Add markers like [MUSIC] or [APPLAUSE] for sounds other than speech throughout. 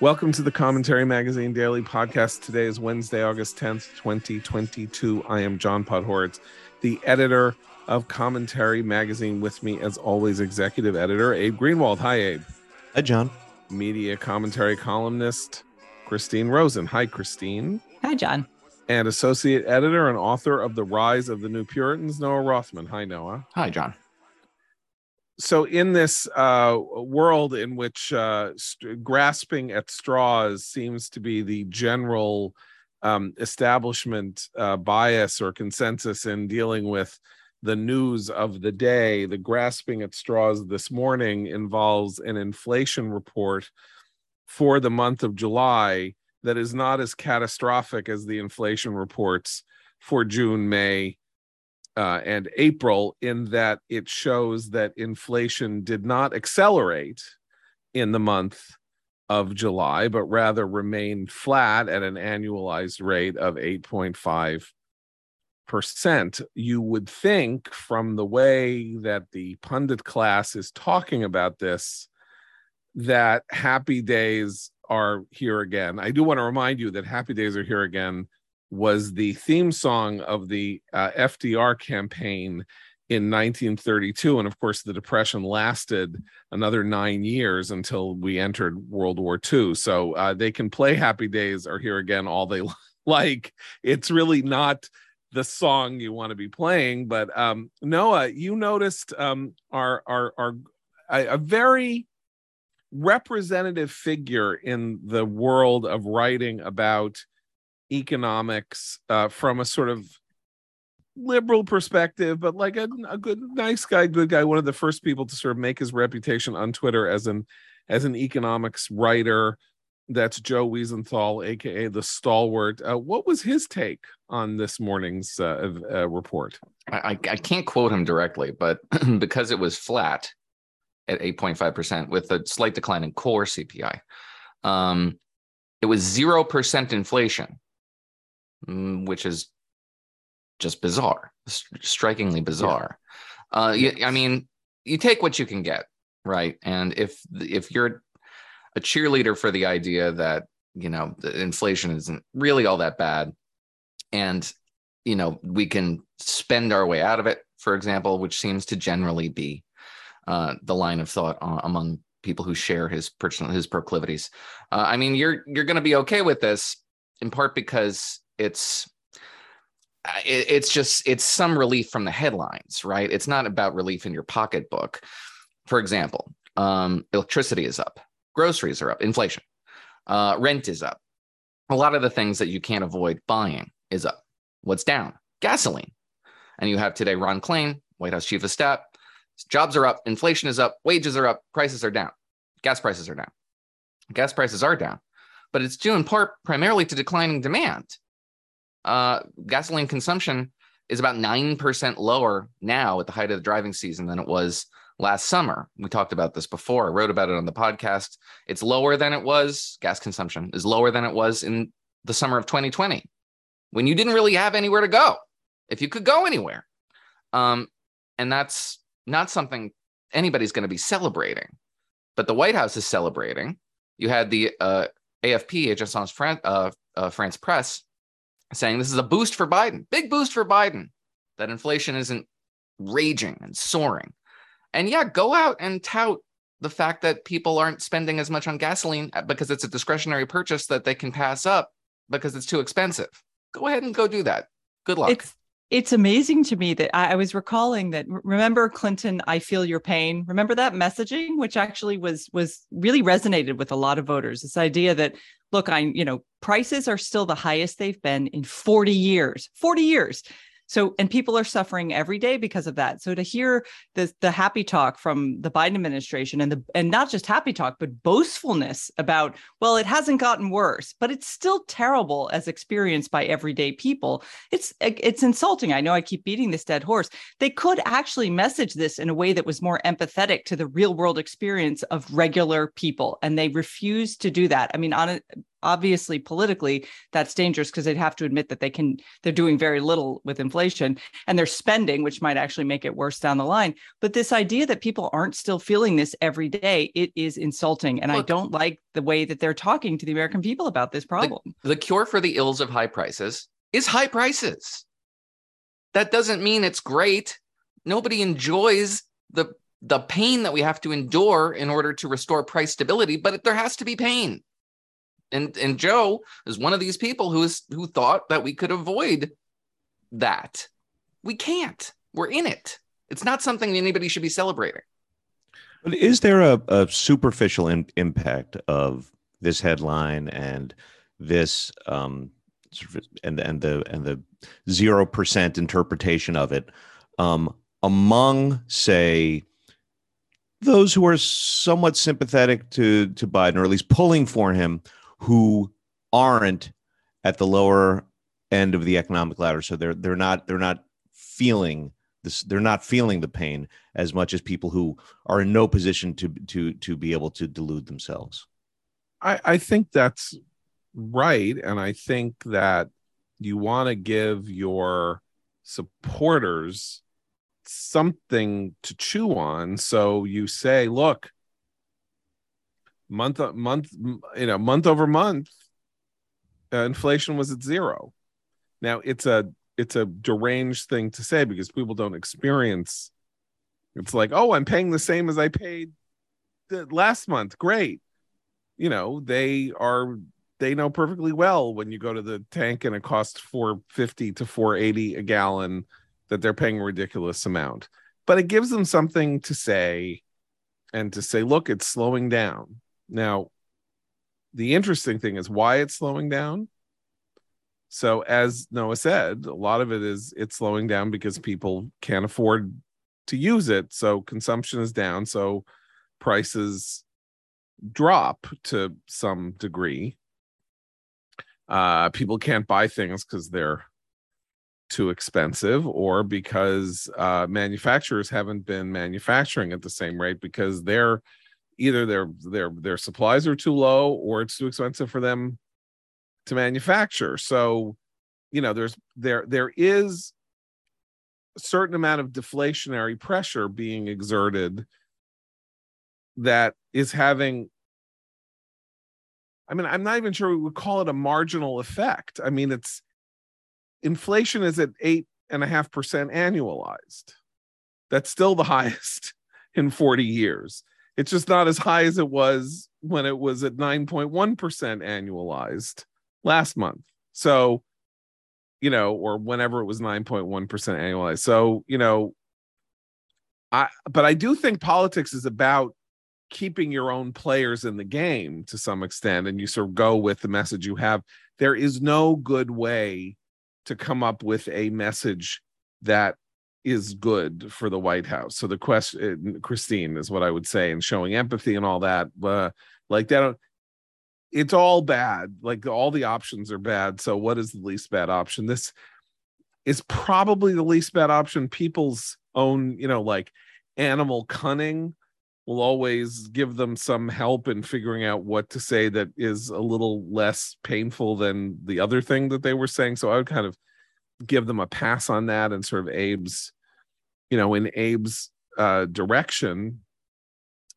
Welcome to the Commentary Magazine Daily Podcast. Today is Wednesday, August 10th, 2022. I am John Podhoretz, the editor of Commentary Magazine. With me, as always, executive editor Abe Greenwald. Hi, Abe. Hi, John. Media commentary columnist Christine Rosen. Hi, Christine. Hi, John. And associate editor and author of The Rise of the New Puritans, Noah Rothman. Hi, Noah. Hi, John so in this uh, world in which uh, st- grasping at straws seems to be the general um, establishment uh, bias or consensus in dealing with the news of the day, the grasping at straws this morning involves an inflation report for the month of July that is not as catastrophic as the inflation reports for June, May, uh, and April in that it shows that inflation did not accelerate in the month of July, but rather remained flat at an annualized rate of 8.5%. You would think from the way that the pundit class is talking about this that happy days are here again. I do want to remind you that happy days are here again was the theme song of the uh, FDR campaign in 1932. And of course, the Depression lasted another nine years until we entered World War II. So uh, they can play Happy Days Are Here Again all they [LAUGHS] like. It's really not the song you want to be playing. But um, Noah, you noticed um, our, our, our, a, a very representative figure in the world of writing about economics uh, from a sort of liberal perspective, but like a, a good, nice guy, good guy. One of the first people to sort of make his reputation on Twitter as an as an economics writer. That's Joe Weisenthal, aka the Stalwart. Uh, what was his take on this morning's uh, uh, report? I, I can't quote him directly, but [CLEARS THROAT] because it was flat at 8.5% with a slight decline in core CPI, um, it was 0% inflation which is just bizarre, strikingly bizarre. Yeah. Uh, you, I mean, you take what you can get, right? And if if you're a cheerleader for the idea that you know inflation isn't really all that bad, and you know we can spend our way out of it, for example, which seems to generally be uh, the line of thought uh, among people who share his personal his proclivities. Uh, I mean, you're you're going to be okay with this in part because it's uh, it's just it's some relief from the headlines right? It's not about relief in your pocketbook. For example um, electricity is up groceries are up inflation uh, rent is up. A lot of the things that you can't avoid buying is up. What's down? Gasoline. And you have today ron klain white house chief of staff jobs are up inflation is up wages are up prices are down. Gas prices are down. Gas prices are down but it's due in part primarily to declining demand uh, gasoline consumption is about 9% lower now at the height of the driving season than it was last summer. We talked about this before. I wrote about it on the podcast. It's lower than it was, gas consumption is lower than it was in the summer of 2020 when you didn't really have anywhere to go, if you could go anywhere. Um, and that's not something anybody's going to be celebrating, but the White House is celebrating. You had the uh, AFP, Agence France, uh, uh, France Presse, saying this is a boost for Biden, big boost for Biden, that inflation isn't raging and soaring. And yeah, go out and tout the fact that people aren't spending as much on gasoline because it's a discretionary purchase that they can pass up because it's too expensive. Go ahead and go do that. Good luck. It's it's amazing to me that I, was recalling that remember clinton i feel your pain. Remember that messaging which actually was was really resonated with a lot of voters. This idea that look i you know prices are still the highest they've been in 40 years 40 years so, and people are suffering every day because of that. So to hear the the happy talk from the Biden administration and the and not just happy talk, but boastfulness about, well, it hasn't gotten worse, but it's still terrible as experienced by everyday people. It's it's insulting. I know I keep beating this dead horse. They could actually message this in a way that was more empathetic to the real world experience of regular people, and they refuse to do that. I mean, on a, obviously politically that's dangerous because they'd have to admit that they can they're doing very little with inflation and they're spending which might actually make it worse down the line. But this idea that people aren't still feeling this every day it is insulting. And Look, i don't like the way that they're talking to the american people about this problem. the, the cure for the ills of high prices is high prices. That doesn't mean it's great. Nobody enjoys the the pain that we have to endure in order to restore price stability but there has to be pain and and joe is one of these people who's who thought that we could avoid that. We can't. We're in it. It's not something anybody should be celebrating. But is there a, a superficial in, impact of this headline and this um and and the and the zero percent interpretation of it um among say those who are somewhat sympathetic to to Biden, or at least pulling for him, who aren't at the lower end of the economic ladder. So they're they're not they're not feeling this. They're not feeling the pain as much as people who are in no position to to to be able to delude themselves. I, I think that's right, and I think that you want to give your supporters something to chew on. So you say, look, month month, you know, month over month, uh, inflation was at zero. Now it's a it's a deranged thing to say because people don't experience. It's like, oh, I'm paying the same as I paid last month. Great, you know, they are they know perfectly well when you go to the tank and it costs 450 to 480 a gallon that they're paying a ridiculous amount. But it gives them something to say and to say, look, it's slowing down. Now, the interesting thing is why it's slowing down. So, as Noah said, a lot of it is it's slowing down because people can't afford to use it. So, consumption is down. So, prices drop to some degree. Uh, people can't buy things because they're too expensive or because uh, manufacturers haven't been manufacturing at the same rate because they're either their their their supplies are too low or it's too expensive for them to manufacture so you know there's there there is a certain amount of deflationary pressure being exerted that is having i mean i'm not even sure we would call it a marginal effect i mean it's inflation is at eight and a half percent annualized. That's still the [LAUGHS] highest in 40 years. It's just not as high as it was when it was at 9.1% annualized last month. So, you know, or whenever it was 9.1% annualized. So, you know, I but I do think politics is about keeping your own players in the game to some extent and you sort of go with the message you have. There is no good way to come up with a message that is good for the White House. So the question, uh, Christine, is what I would say, and showing empathy and all that. Uh, like that, it's all bad. Like all the options are bad. So what is the least bad option? This is probably the least bad option. People's own, you know, like animal cunning will always give them some help in figuring out what to say that is a little less painful than the other thing that they were saying. So I would kind of give them a pass on that and sort of Abe's, you know, in Abe's uh, direction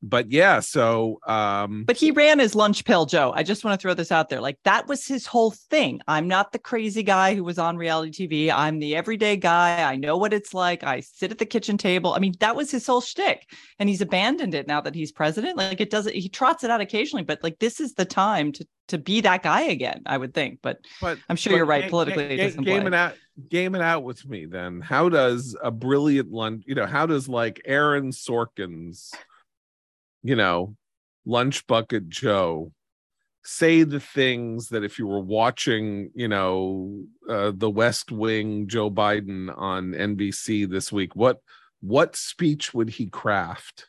but yeah, so um But he ran his lunch pill, Joe. I just want to throw this out there. Like that was his whole thing. I'm not the crazy guy who was on reality TV. I'm the everyday guy. I know what it's like. I sit at the kitchen table. I mean, that was his whole shtick. And he's abandoned it now that he's president. Like it doesn't he trots it out occasionally, but like this is the time to to be that guy again, I would think. But, but I'm sure but you're right. Politically, ga- ga- game it out, game it out with me. Then, how does a brilliant lunch? You know, how does like Aaron Sorkin's you know, lunch bucket Joe say the things that if you were watching, you know, uh, the West Wing Joe Biden on NBC this week, what what speech would he craft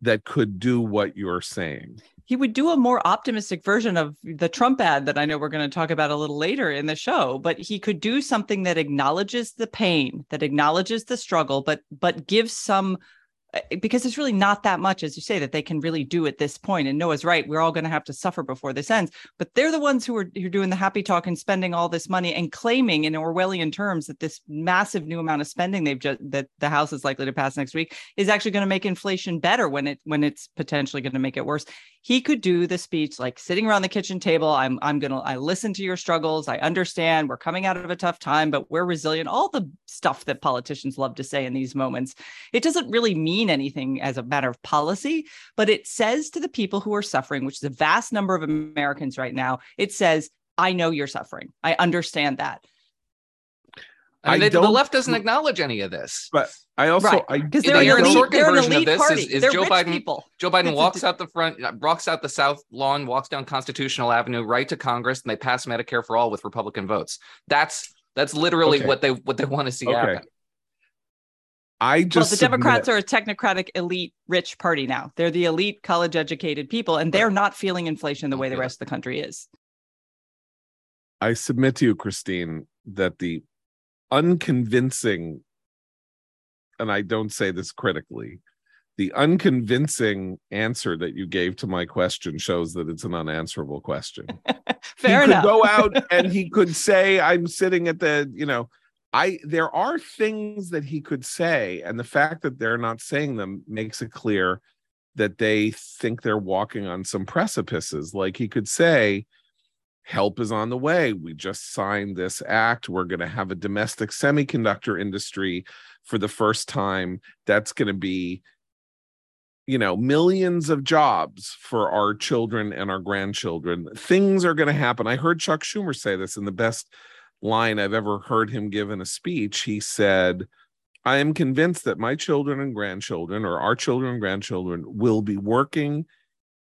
that could do what you're saying? He would do a more optimistic version of the Trump ad that I know we're going to talk about a little later in the show, but he could do something that acknowledges the pain, that acknowledges the struggle, but but gives some Eh, eh, because it's really not that much, as you say, that they can really do at this point. And Noah's right; we're all going to have to suffer before this ends. But they're the ones who are who are doing the happy talk and spending all this money and claiming in Orwellian terms that this massive new amount of spending they've just that the House is likely to pass next week is actually going to make inflation better when it when it's potentially going to make it worse he could do the speech like sitting around the kitchen table i'm i'm going to i listen to your struggles i understand we're coming out of a tough time but we're resilient all the stuff that politicians love to say in these moments. It doesn't really mean anything as a matter of policy but it says to the people who are suffering which is a vast number of americans right now it says i know you're suffering. I understand that I mean, I they- the left doesn't acknowledge any of this. But I also right I because the they're, an Aaron elite, Sorkin they're an version of this is- party is they're Joe rich Biden- people Joe Biden It's walks di- out the front, walks out the South Lawn, walks down Constitutional Avenue, right to Congress, and they pass Medicare for all with Republican votes. That's that's literally Okay. what they what they want to see Okay. happen. I well, just the Democrats submit- are a technocratic, elite, rich party now. They're the elite, college-educated people, and they're not feeling inflation the way the rest of the country is. I submit to you, Christine, that the unconvincing, and I don't say this critically, the unconvincing answer that you gave to my question shows that it's an unanswerable question. [LAUGHS] Fair he enough. could go out [LAUGHS] and he could say, I'm sitting at the, you know, I there are things that he could say, and the fact that they're not saying them makes it clear that they think they're walking on some precipices. Like he could say, help is on the way. We just signed this act. We're going to have a domestic semiconductor industry for the first time. That's going to be you know millions of jobs for our children and our grandchildren things are going to happen i heard chuck schumer say this in the best line i've ever heard him give in a speech he said i am convinced that my children and grandchildren or our children and grandchildren will be working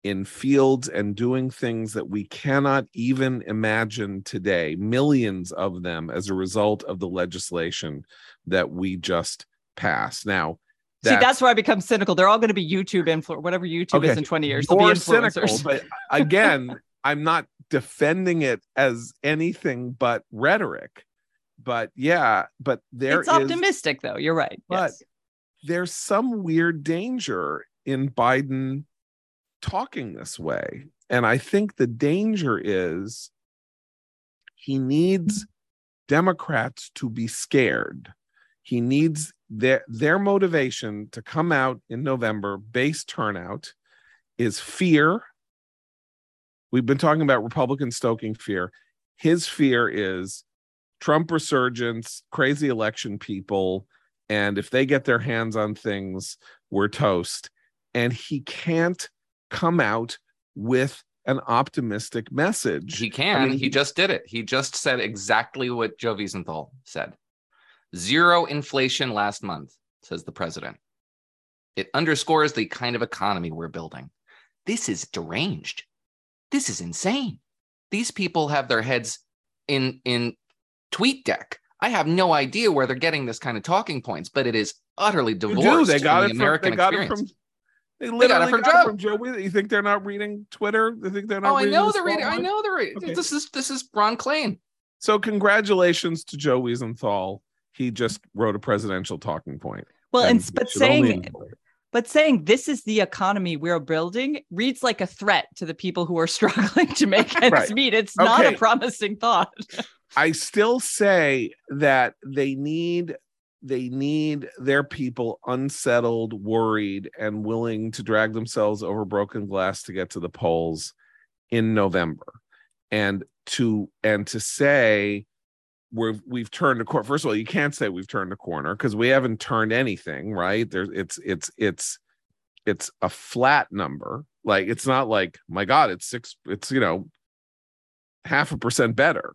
in fields and doing things that we cannot even imagine today millions of them as a result of the legislation that we just passed now See, that's where I become cynical. They're all going to be YouTube influencers, whatever YouTube is in 20 years. They'll be influencers. cynical, but [LAUGHS] again, I'm not defending it as anything but rhetoric. But yeah, but there it's is optimistic, though. You're right. But- yes. there's some weird danger in Biden talking this way. And I think the danger is he needs Democrats to be scared. He needs their their motivation to come out in November, base turnout is fear. We've been talking about Republicans stoking fear. His fear is Trump resurgence, crazy election people, and if they get their hands on things, we're toast. And he can't come out with an optimistic message. He can. mean, he just did it. He just said exactly what Joe Weisenthal said. Zero inflation last month, says the president. It underscores the kind of economy we're building. This is deranged. This is insane. These people have their heads in in TweetDeck. I have no idea where they're getting this kind of talking points, but it is utterly You divorced do. They got from it the from, American they got experience. it from they literally from got Joe. it from Joe. Wheeler. You think they're not reading Twitter? They think they're not oh, I reading know they're reading. I know they're reading. Okay. This is this is Ron Klain. So congratulations to Joe Weisenthal. He just wrote a presidential talking point. Well, and, he but saying but saying this is the economy we're building reads like a threat to the people who are [LAUGHS] struggling to make [LAUGHS] ends Right. meet. It's not a promising thought. [LAUGHS] I still say that they need they need their people unsettled, worried, and willing to drag themselves over broken glass to get to the polls in November. And to and to say we're we've turned a corner. First of all, you can't say we've turned a corner because we haven't turned anything, right? There's it's it's it's it's a flat number. Like it's not like my God, it's six, it's you know, half a percent better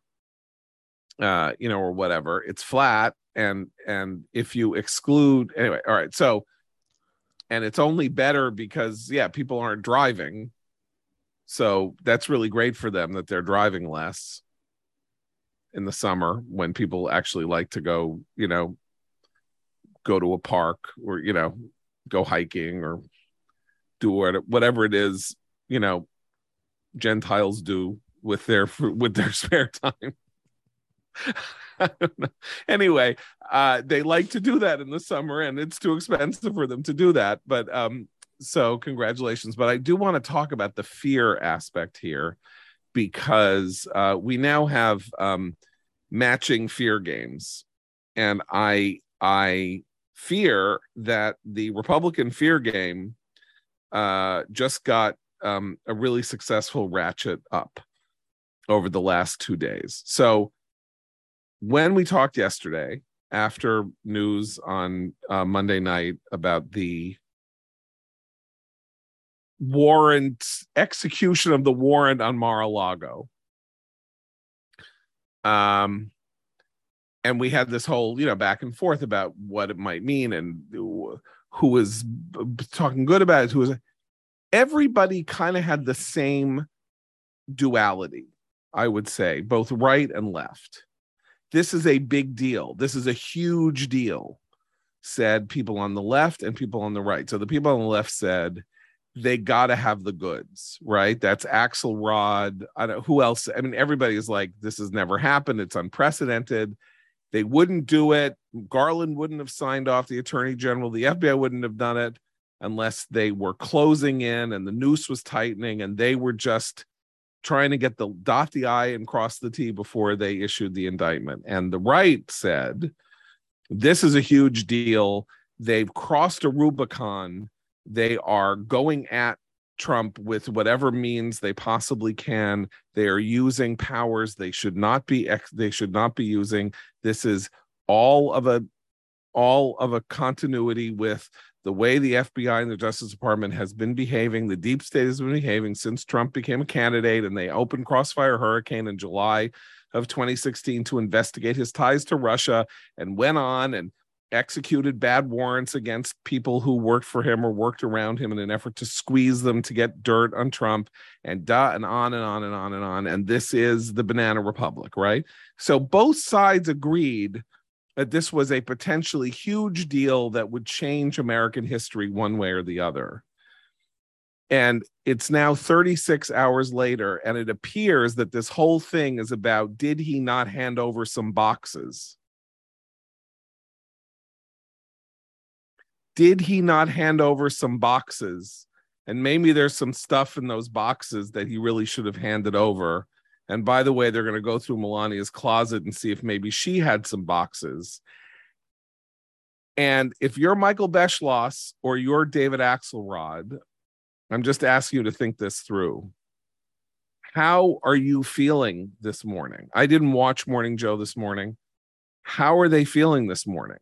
uh you know or whatever it's flat and and if you exclude anyway all right so and it's only better because yeah people aren't driving. So that's really great for them that they're driving less in the summer when people actually like to go you know go to a park or you know go hiking or do whatever it is you know gentiles do with their [LAUGHS] with their spare time [LAUGHS] anyway, uh, they like to do that in the summer, and it's too expensive for them to do that. But um, so congratulations. But I do want to talk about the fear aspect here because uh, we now have um, matching fear games, and I I fear that the Republican fear game uh, just got um, a really successful ratchet up over the last two days. So when we talked yesterday after news on uh, Monday night about the warrant execution of the warrant on Mar-a-Lago. Um, and we had this whole, you know, back and forth about what it might mean and who was talking good about it, who was everybody kind of had the same duality, I would say, both right and left. This is a big deal. This is a huge deal, said people on the left and people on the right. So the people on the left said, they got to have the goods, right? That's Axelrod. I don't know who else. I mean, everybody is like, this has never happened. It's unprecedented. They wouldn't do it. Garland wouldn't have signed off the attorney general. The FBI wouldn't have done it unless they were closing in and the noose was tightening and they were just trying to get the dot the I and cross the T before they issued the indictment. And the right said, this is a huge deal. They've crossed a Rubicon they are going at Trump with whatever means they possibly can. They are using powers they should not be they should not be using. This is all of a all of a continuity with the way the FBI and the Justice Department has been behaving, the deep state has been behaving since Trump became a candidate and they opened Crossfire Hurricane in July of 2016 to investigate his ties to Russia and went on and executed bad warrants against people who worked for him or worked around him in an effort to squeeze them to get dirt on Trump and da, and on and on and on and on. And this is the banana republic, right? So both sides agreed that this was a potentially huge deal that would change American history one way or the other. And it's now 36 hours later, and it appears that this whole thing is about did he not hand over some boxes? did he not hand over some boxes? And maybe there's some stuff in those boxes that he really should have handed over. And by the way, they're going to go through Melania's closet and see if maybe she had some boxes. And if you're Michael Beschloss or you're David Axelrod, I'm just asking you to think this through. How are you feeling this morning? I didn't watch Morning Joe this morning. How are they feeling this morning?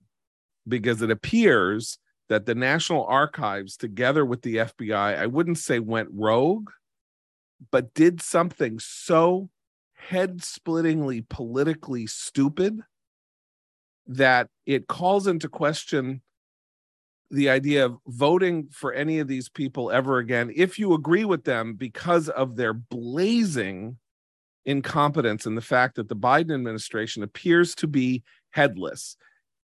Because it appears that the National Archives, together with the FBI, I wouldn't say went rogue, but did something so head splittingly politically stupid that it calls into question the idea of voting for any of these people ever again if you agree with them because of their blazing incompetence and the fact that the Biden administration appears to be headless.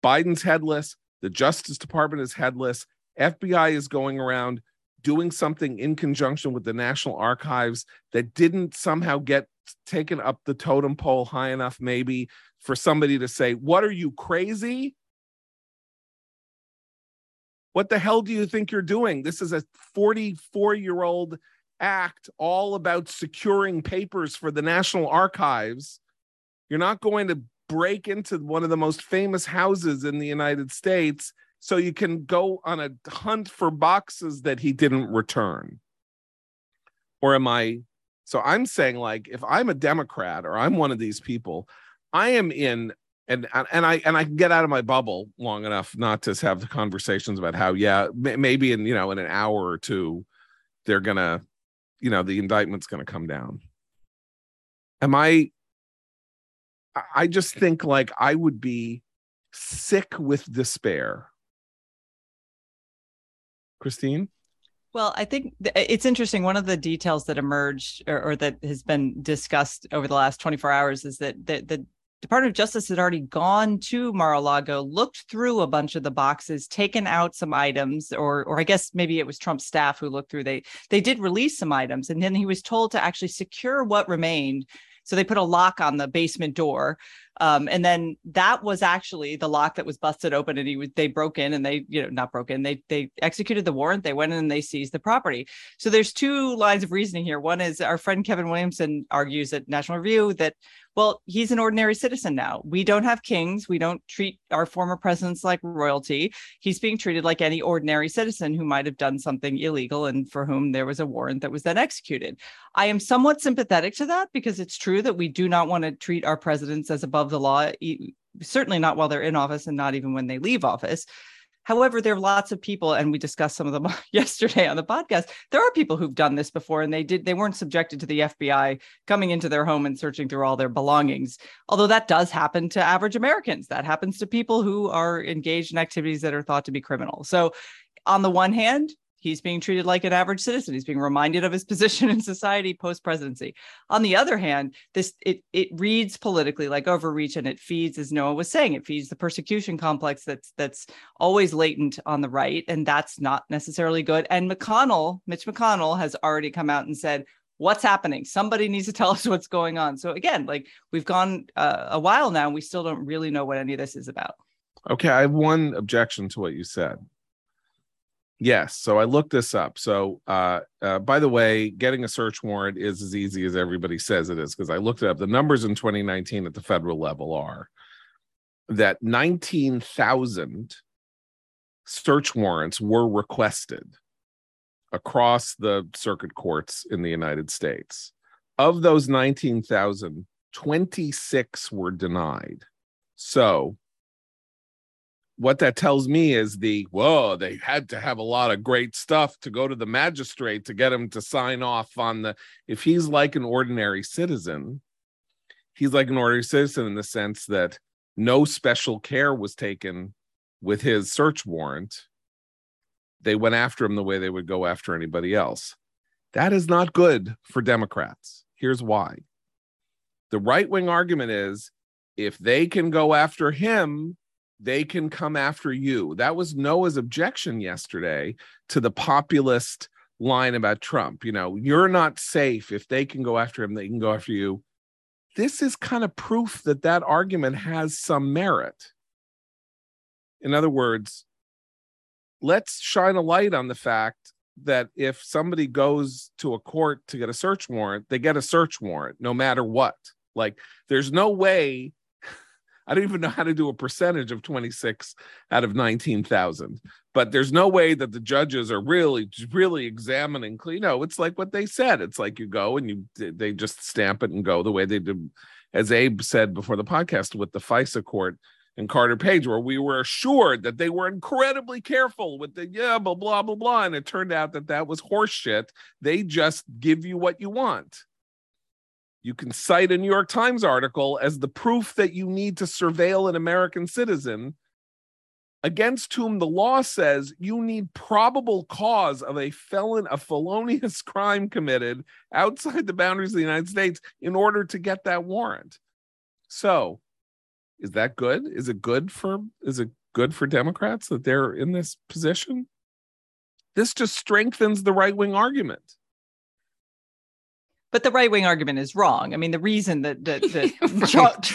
Biden's headless, the Justice Department is headless. FBI is going around doing something in conjunction with the National Archives that didn't somehow get taken up the totem pole high enough, maybe for somebody to say, What are you crazy? What the hell do you think you're doing? This is a 44 year old act all about securing papers for the National Archives. You're not going to break into one of the most famous houses in the United States so you can go on a hunt for boxes that he didn't return? Or am I? So I'm saying, like, if I'm a Democrat or I'm one of these people, I am in and and I and I can get out of my bubble long enough not to have the conversations about how yeah maybe in you know in an hour or two they're gonna you know the indictment's gonna come down. Am I I just think like I would be sick with despair. Christine? Well, I think it's interesting. One of the details that emerged or, or, that has been discussed over the last 24 hours is that the, the Department of Justice had already gone to Mar-a-Lago, looked through a bunch of the boxes, taken out some items, or or I guess maybe it was Trump's staff who looked through. They they did release some items, and then he was told to actually secure what remained so they put a lock on the basement door Um, and then that was actually the lock that was busted open, and he was they broke in and they, you know, not broke in, they they executed the warrant, they went in and they seized the property. So there's two lines of reasoning here. One is our friend Kevin Williamson argues at National Review that well, he's an ordinary citizen now. We don't have kings. We don't treat our former presidents like royalty. He's being treated like any ordinary citizen who might have done something illegal and for whom there was a warrant that was then executed. I am somewhat sympathetic to that because it's true that we do not want to treat our presidents as above the law, certainly not while they're in office and not even when they leave office. However, there are lots of people, and we discussed some of them [LAUGHS] yesterday on the podcast. There are people who've done this before, and they did they weren't subjected to the FBI coming into their home and searching through all their belongings. Although that does happen to average Americans, that happens to people who are engaged in activities that are thought to be criminal. So, on the one hand, he's being treated like an average citizen. He's being reminded of his [LAUGHS] position in society post presidency on the other hand this it it reads politically like overreach and it feeds as noah was saying it feeds the persecution complex that's that's always latent on the right and that's not necessarily good. And mcconnell mitch mcconnell has already come out and said what's happening? Somebody needs to [LAUGHS] tell us what's going on. So again like we've gone uh, a while now and we still don't really know what any of this is about. Okay i have one objection to what you said Yes. So I looked this up. So, uh, uh, by the way, getting a search warrant is as easy as everybody says it is because I looked it up. The numbers in 2019 at the federal level are that 19,000 search warrants were requested across the circuit courts in the United States. Of those 19,000, 26 were denied. So what that tells me is the whoa they had to have a lot of great stuff to go to the magistrate to get him to sign off on the if he's like an ordinary citizen he's like an ordinary citizen in the sense that no special care was taken with his search warrant. They went after him the way they would go after anybody else. That is not good for democrats. Here's why. The right wing argument is if they can go after him they can come after you. That was Noah's objection yesterday to the populist line about Trump. You know, you're not safe. If they can go after him, they can go after you. This is kind of proof that that argument has some merit. In other words, let's shine a light on the fact that if somebody goes to a court to get a search warrant, they get a search warrant no matter what. Like, there's no way I don't even know how to do a percentage of 26 out of 19,000. But there's no way that the judges are really, really examining. You know, it's like what they said. It's like you go and you they just stamp it and go the way they did, as Abe said before the podcast with the FISA court and Carter Page, where we were assured that they were incredibly careful with the yeah, blah blah blah blah, and it turned out that that was horseshit. They just give you what you want. You can cite a New York Times article as the proof that you need to surveil an American citizen against whom the law says you need probable cause of a felon, a felonious [LAUGHS] crime committed outside the boundaries of the United States in order to get that warrant. So, is that good? Is it good for is it good for Democrats that they're in this position? This just strengthens the right wing argument but the right wing argument is wrong. I mean, the reason that that, that [LAUGHS] right. Trump,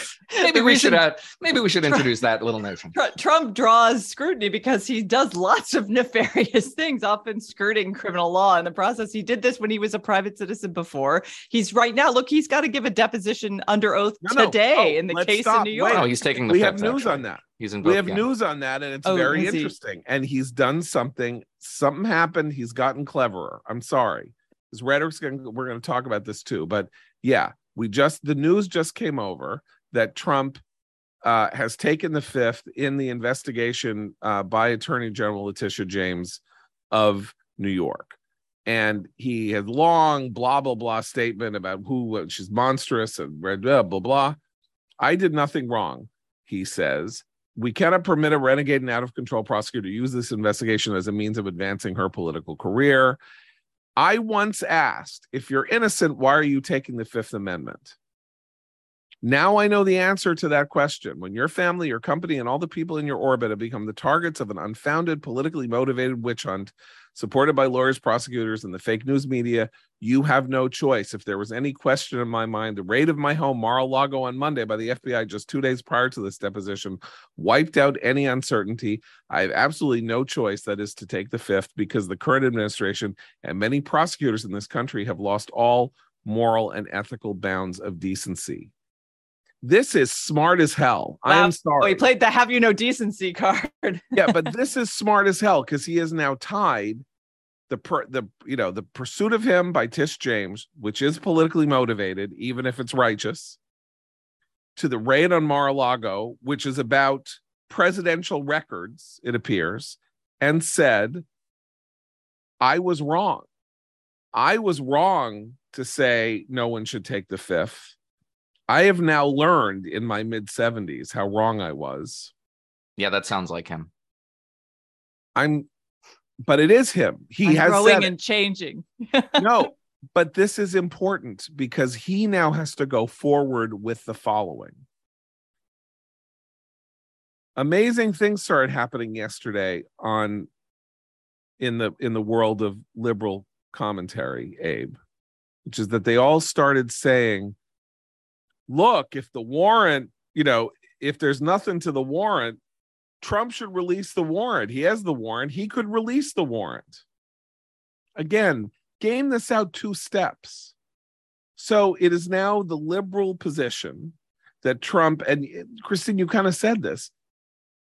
maybe we should uh, maybe we should Trump, introduce that little notion. Trump draws scrutiny because he does lots of [LAUGHS] nefarious things, often skirting criminal law in the process. He did this when he was a private citizen before. He's right now. Look, he's got to give a deposition under oath no, today no. Oh, in the case stop. in New York. Wait, oh, he's taking the. We fifth, have news actually. on that. He's in. Both, we have yeah. news on that, and it's oh, very interesting. He? And he's done something. Something happened. He's gotten cleverer. I'm sorry because rhetoric's going we're going to talk about this too but yeah we just the news just came over that trump uh, has taken the fifth in the investigation uh, by attorney general letitia james of new york. And he had long blah blah blah statement about who she's monstrous and blah blah blah. I did nothing wrong he says. We cannot permit a renegade and out of control prosecutor to use this investigation as a means of advancing her political career I once asked, if you're innocent, why are you taking the Fifth Amendment? Now I know the answer to that question. When your family, your company, and all the people in your orbit have become the targets of an unfounded, politically motivated witch hunt supported by lawyers, prosecutors, and the fake news media, you have no choice. If there was any question in my mind, the raid of my home, Mar-a-Lago, on Monday by the FBI just two days prior to this deposition wiped out any uncertainty. I have absolutely no choice, that is to take the fifth, because the current administration and many prosecutors in this country have lost all moral and ethical bounds of decency. This is smart as hell. I am sorry. Oh, he played the "Have you no decency" [LAUGHS] card. yeah, but this is smart as hell because he is now tied the per, the you know the pursuit of him by Tish James, which is politically motivated, even if it's righteous, to the raid on Mar-a-Lago, which is about presidential records, it appears, and said, "I was wrong. I was wrong to say no one should take the fifth. I have now learned in my mid 70s how wrong I was." Yeah, that sounds like him. I'm, but it is him. He I'm has growing said and changing. [LAUGHS] no, but this is important because he now has to go forward with the following. Amazing things started happening yesterday on in the in the world of liberal commentary, Abe, which is that they all started saying, look, if the warrant, you know, if there's nothing to the warrant, Trump should release the warrant. He has the warrant. He could release the warrant. Again, game this out two steps. So it is now the liberal position that Trump and Christine, you kind of said this,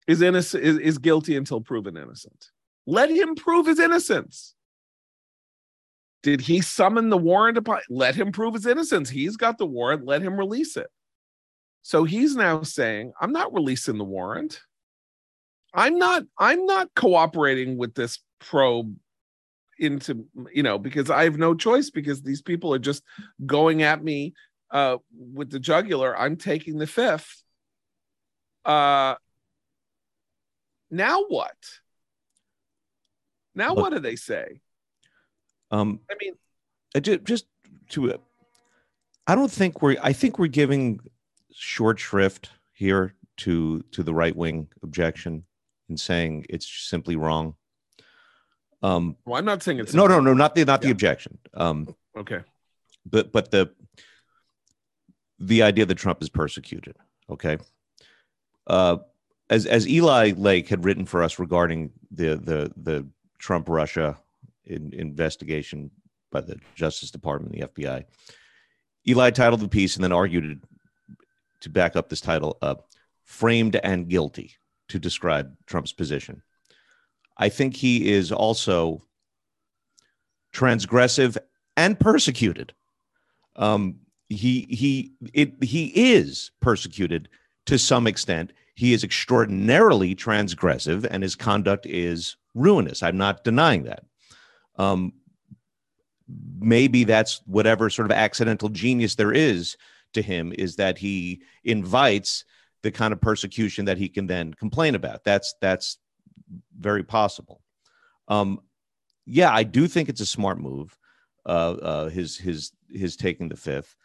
is innocent is, is guilty until proven innocent. Let him prove his innocence. Did he summon the warrant upon? Let him prove his innocence. He's got the warrant. Let him release it. So he's now saying, I'm not releasing the warrant. I'm not, I'm not cooperating with this probe into, you know, because I have no choice because these people are just going at me uh with the jugular. I'm taking the fifth. Uh now what? Now Look- what do they say? Um, I mean, uh, ju- just to, uh, I don't think we're. I think we're giving short shrift here to to the right wing objection and saying it's simply wrong. Um, well, I'm not saying it's no, no, no, not the not the objection. Um, Okay. but but the the idea that Trump is persecuted. Okay. Uh, as as Eli Lake had written for us regarding the the the Trump Russia in, investigation by the Justice Department and the FBI, Eli titled the piece and then argued to back up this title, uh, "Framed and Guilty," to describe Trump's position. I think he is also transgressive and persecuted. Um, he he it he is persecuted to some extent. He is extraordinarily transgressive, and his conduct is ruinous. I'm not denying that. Um, maybe that's whatever sort of accidental genius there is to him is that he invites the kind of persecution that he can then complain about. That's that's very possible. Um, yeah, I do think it's a smart move. Uh, uh, his his his taking the fifth,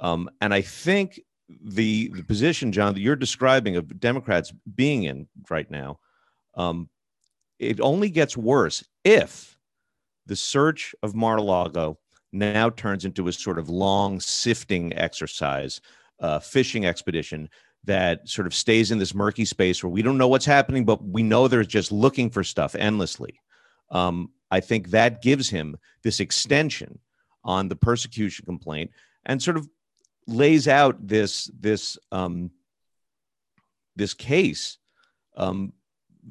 um, and I think the the position, John, that you're describing of Democrats being in right now, um, it only gets worse if the search of Mar-a-Lago now turns into a sort of long sifting exercise, uh, fishing expedition that sort of stays in this murky space where we don't know what's happening, but we know they're just looking for stuff endlessly. Um, I think that gives him this extension on the persecution complaint and sort of lays out this this um, this case um,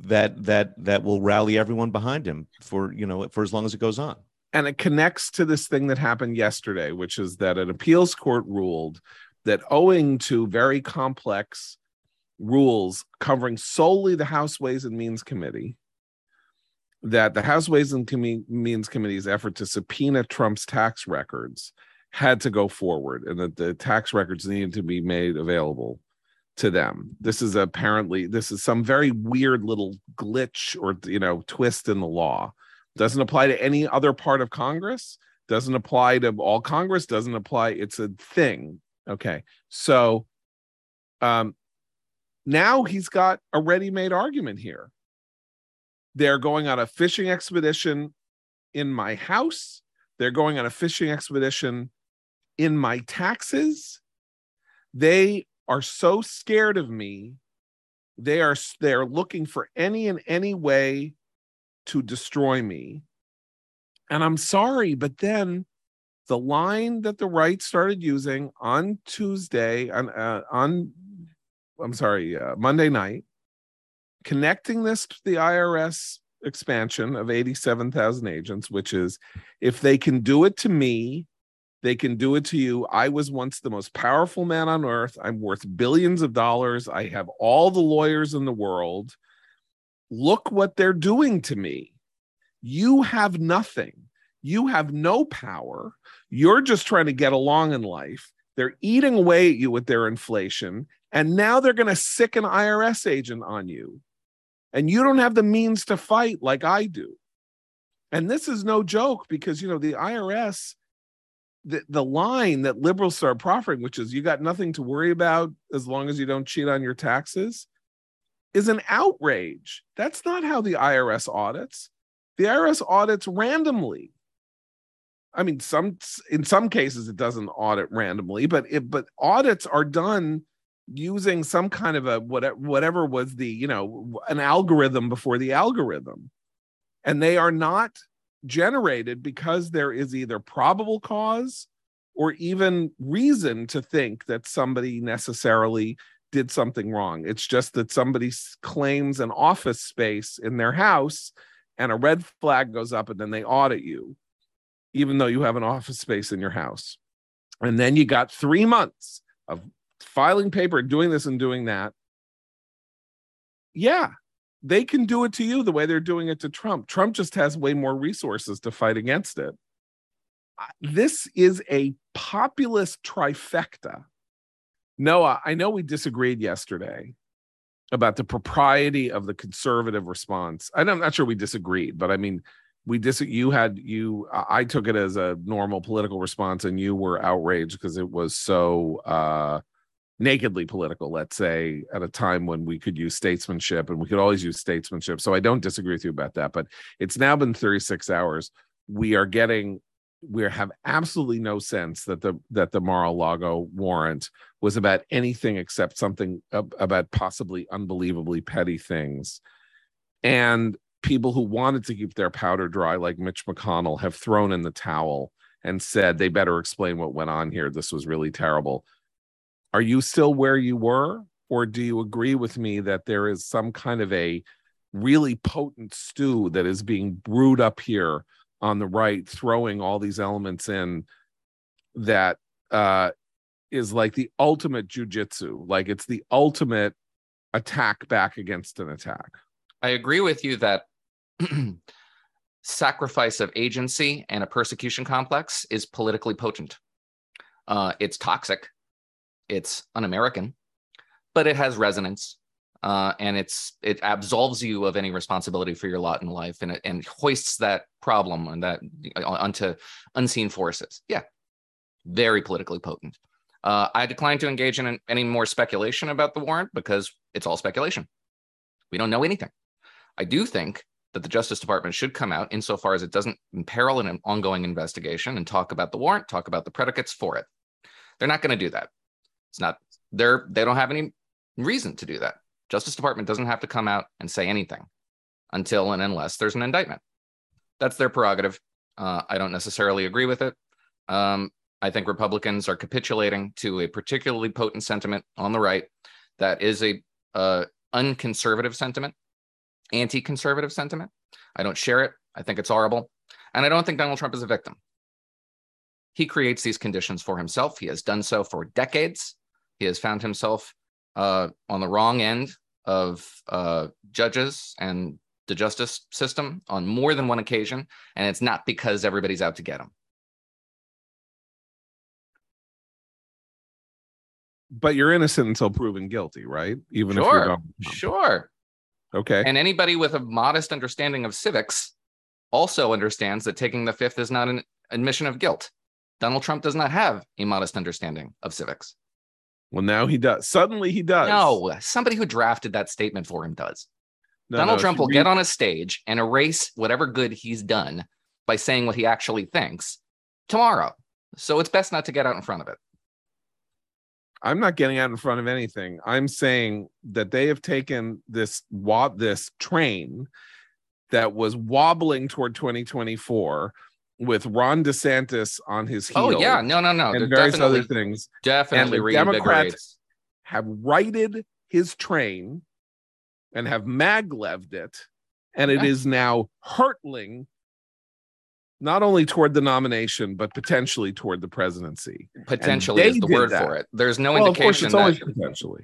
that that that will rally everyone behind him for you know for as long as it goes on. and it connects to this thing that happened yesterday, which is that an appeals court ruled that owing to very complex rules covering solely the House Ways and Means Committee, that the House Ways and Com- Means Committee's effort to subpoena Trump's tax records had to go forward and that the tax records needed to be made available to them. This is apparently this is some very weird little glitch or you know twist in the law doesn't apply to any other part of Congress, doesn't apply to all Congress, doesn't apply. It's a thing. Okay. So Um, now he's got a ready-made argument here. They're going on a fishing expedition in my house. They're going on a fishing expedition in my taxes. They are so scared of me. They are they're looking for any and any way to destroy me. And I'm sorry, but then the line that the right started using on Tuesday on uh, on I'm sorry, uh, Monday night, connecting this to the IRS expansion of 87,000 agents, which is if they can do it to me, they can do it to you. I was once the most powerful man on earth. I'm worth billions of dollars. I have all the lawyers in the world. Look what they're doing to me. You have nothing. You have no power. You're just trying to get along in life. They're eating away at you with their inflation. And now they're going to sick an IRS agent on you. And you don't have the means to fight like I do. And this is no joke because, you know, the IRS, the, the line that liberals start proffering, which is you got nothing to worry about as long as you don't cheat on your taxes, is an outrage. That's not how the IRS audits. The IRS audits randomly. I mean, some in some cases it doesn't audit randomly, but it but audits are done using some kind of a whatever whatever was the you know an algorithm before the algorithm and they are not generated because there is either probable cause or even reason to think that somebody necessarily did something wrong. It's just that somebody claims an office space in their house and a red flag goes up and then they audit you even though you have an office space in your house. And then you got 3 months of filing paper, doing this and doing that. Yeah, they can do it to you the way they're doing it to Trump. Trump just has way more resources to fight against it. This is a populist trifecta. Noah, I know we disagreed yesterday about the propriety of the conservative response. I'm not sure we disagreed, but I mean, we dis you had you I took it as a normal political response and you were outraged because it was so uh nakedly political, let's say, at a time when we could use statesmanship and we could always use statesmanship. So I don't disagree with you about that. But it's now been 36 hours. We are getting we have absolutely no sense that the that the Mar-a-Lago warrant was about anything except something about possibly unbelievably petty things. And people who wanted to keep their powder dry, like Mitch McConnell, have thrown in the towel and said they better explain what went on here. This was really terrible. Are you still where you were? Or do you agree with me that there is some kind of a really potent stew that is being brewed up here on the right, throwing all these elements in that uh, is like the ultimate jujitsu, like it's the ultimate attack back against an attack. I agree with you that [CLEARS THROAT] sacrifice of agency and a persecution complex is politically potent. Uh, it's toxic it's un-American, but it has resonance. Uh, and it's it absolves you of any responsibility for your lot in life and and hoists that problem and that onto unseen forces. Yeah, very politically potent. Uh, I decline to engage in any more speculation about the warrant because it's all speculation. We don't know anything. I do think that the Justice Department should come out insofar as it doesn't imperil an ongoing investigation and talk about the warrant, talk about the predicates for it. They're not going to do that. It's not they're they don't have any reason to do that. Justice Department doesn't have to come out and say anything until and unless there's an indictment. That's their prerogative. Uh, I don't necessarily agree with it. Um, I think Republicans are capitulating to a particularly potent sentiment on the right that is a uh, unconservative sentiment, anti-conservative sentiment. I don't share it. I think it's horrible, and I don't think Donald Trump is a victim. He creates these conditions for himself. He has done so for decades. He has found himself uh, on the wrong end of uh, judges and the justice system on more than one occasion, and it's not because everybody's out to get him. But you're innocent until proven guilty, right? Even sure, if you're sure. Okay. And anybody with a modest understanding of civics also understands that taking the fifth is not an admission of guilt. Donald Trump does not have a modest understanding of civics. Well, now he does. Suddenly he does. No, somebody who drafted that statement for him does. No, Donald no, Trump will get on a stage and erase whatever good he's done by saying what he actually thinks tomorrow. So it's best not to get out in front of it. I'm not getting out in front of anything. I'm saying that they have taken this wob this train that was wobbling toward 2024 with Ron DeSantis on his heels Oh yeah, no, no, no. and They're various other things definitely and the Democrats- have righted his train and have magleved it and it Yeah. is now hurtling not only toward the nomination but potentially toward the presidency. Potentially is the word that. for it. There's no well, of course, indication it's that potentially.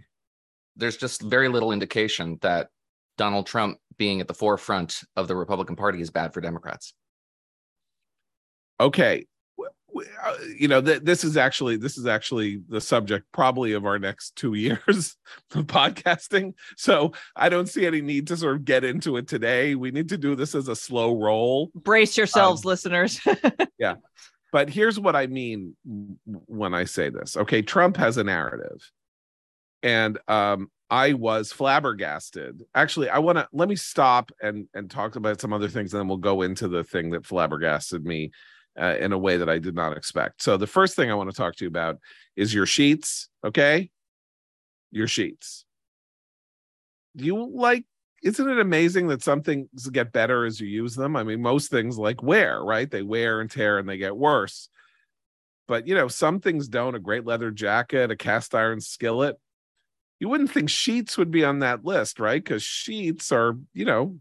there's just very little indication that Donald Trump being at the forefront of the Republican Party is bad for Democrats. Okay. Uh, you know th- this is actually this is actually the subject probably of our next two [LAUGHS] years of podcasting. So i don't see any need to sort of get into it today. We need to do this as a slow roll. Brace yourselves, Um, listeners. [LAUGHS] but here's what i mean when i say this. Okay trump has a narrative. And um i was flabbergasted. Actually i want to let me stop and and talk about some other things and then we'll go into the thing that flabbergasted me uh, in a way that i did not expect. So the first thing i want to talk to you about is your sheets okay? Your sheets. Do you like isn't it amazing that some things get better as you use them? I mean most things like wear right? They wear and tear and they get worse. But you know some things don't a great leather jacket a cast iron skillet. You wouldn't think sheets would be on that list right? Because sheets are you know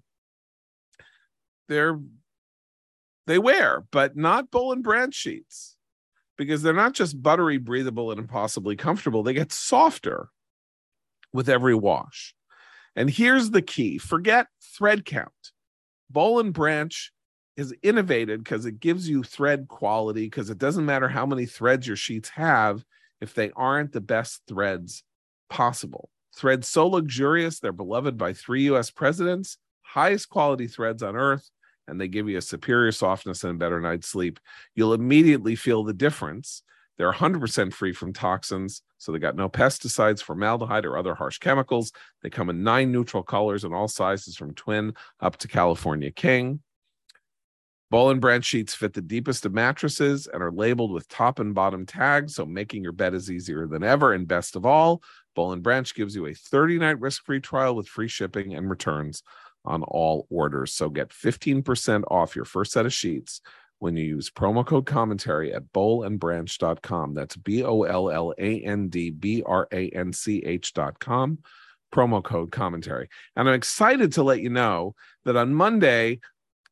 they're they wear but not Boll and Branch sheets. Because they're not just buttery breathable and impossibly comfortable. They get softer with every wash. And here's the key. Forget thread count. Boll and Branch is innovated because it gives you thread quality because it doesn't matter how many threads your sheets have if they aren't the best threads possible. Threads so luxurious, they're beloved by three US presidents, highest quality threads on earth, and they give you a superior softness and a better night's sleep. You'll immediately feel the difference. They're 100% free from toxins, so they got no pesticides, formaldehyde, or other harsh chemicals. They come in nine neutral colors and all sizes from twin up to California King. Boll and Branch sheets fit the deepest of mattresses and are labeled with top and bottom tags, so making your bed is easier than ever. And best of all, Boll and Branch gives you a 30 night risk free trial with free shipping and returns on all orders. So get 15% off your first set of sheets when you use promo code commentary at bollandbranch.com. That's B O L L A N D B R A N C H.com. Promo code commentary. And I'm excited to let you know that on Monday,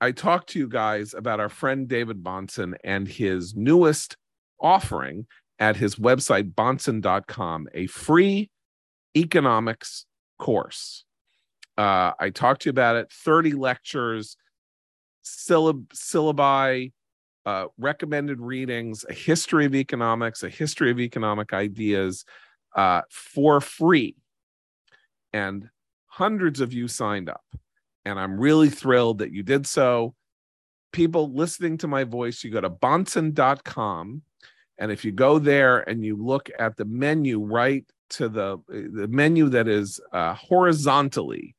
I talked to you guys about our friend David Bahnsen and his newest offering at his website, bahnsen.com, a free economics course. Uh, I talked to you about it 30 lectures, syllab- syllabi, uh, recommended readings, a history of economics, a history of economic ideas uh, for free. And hundreds of you signed up and I'm really thrilled that you did so. People listening to my voice, you go to bahnsen.com. And if you go there and you look at the menu right to the, the menu that is uh, horizontally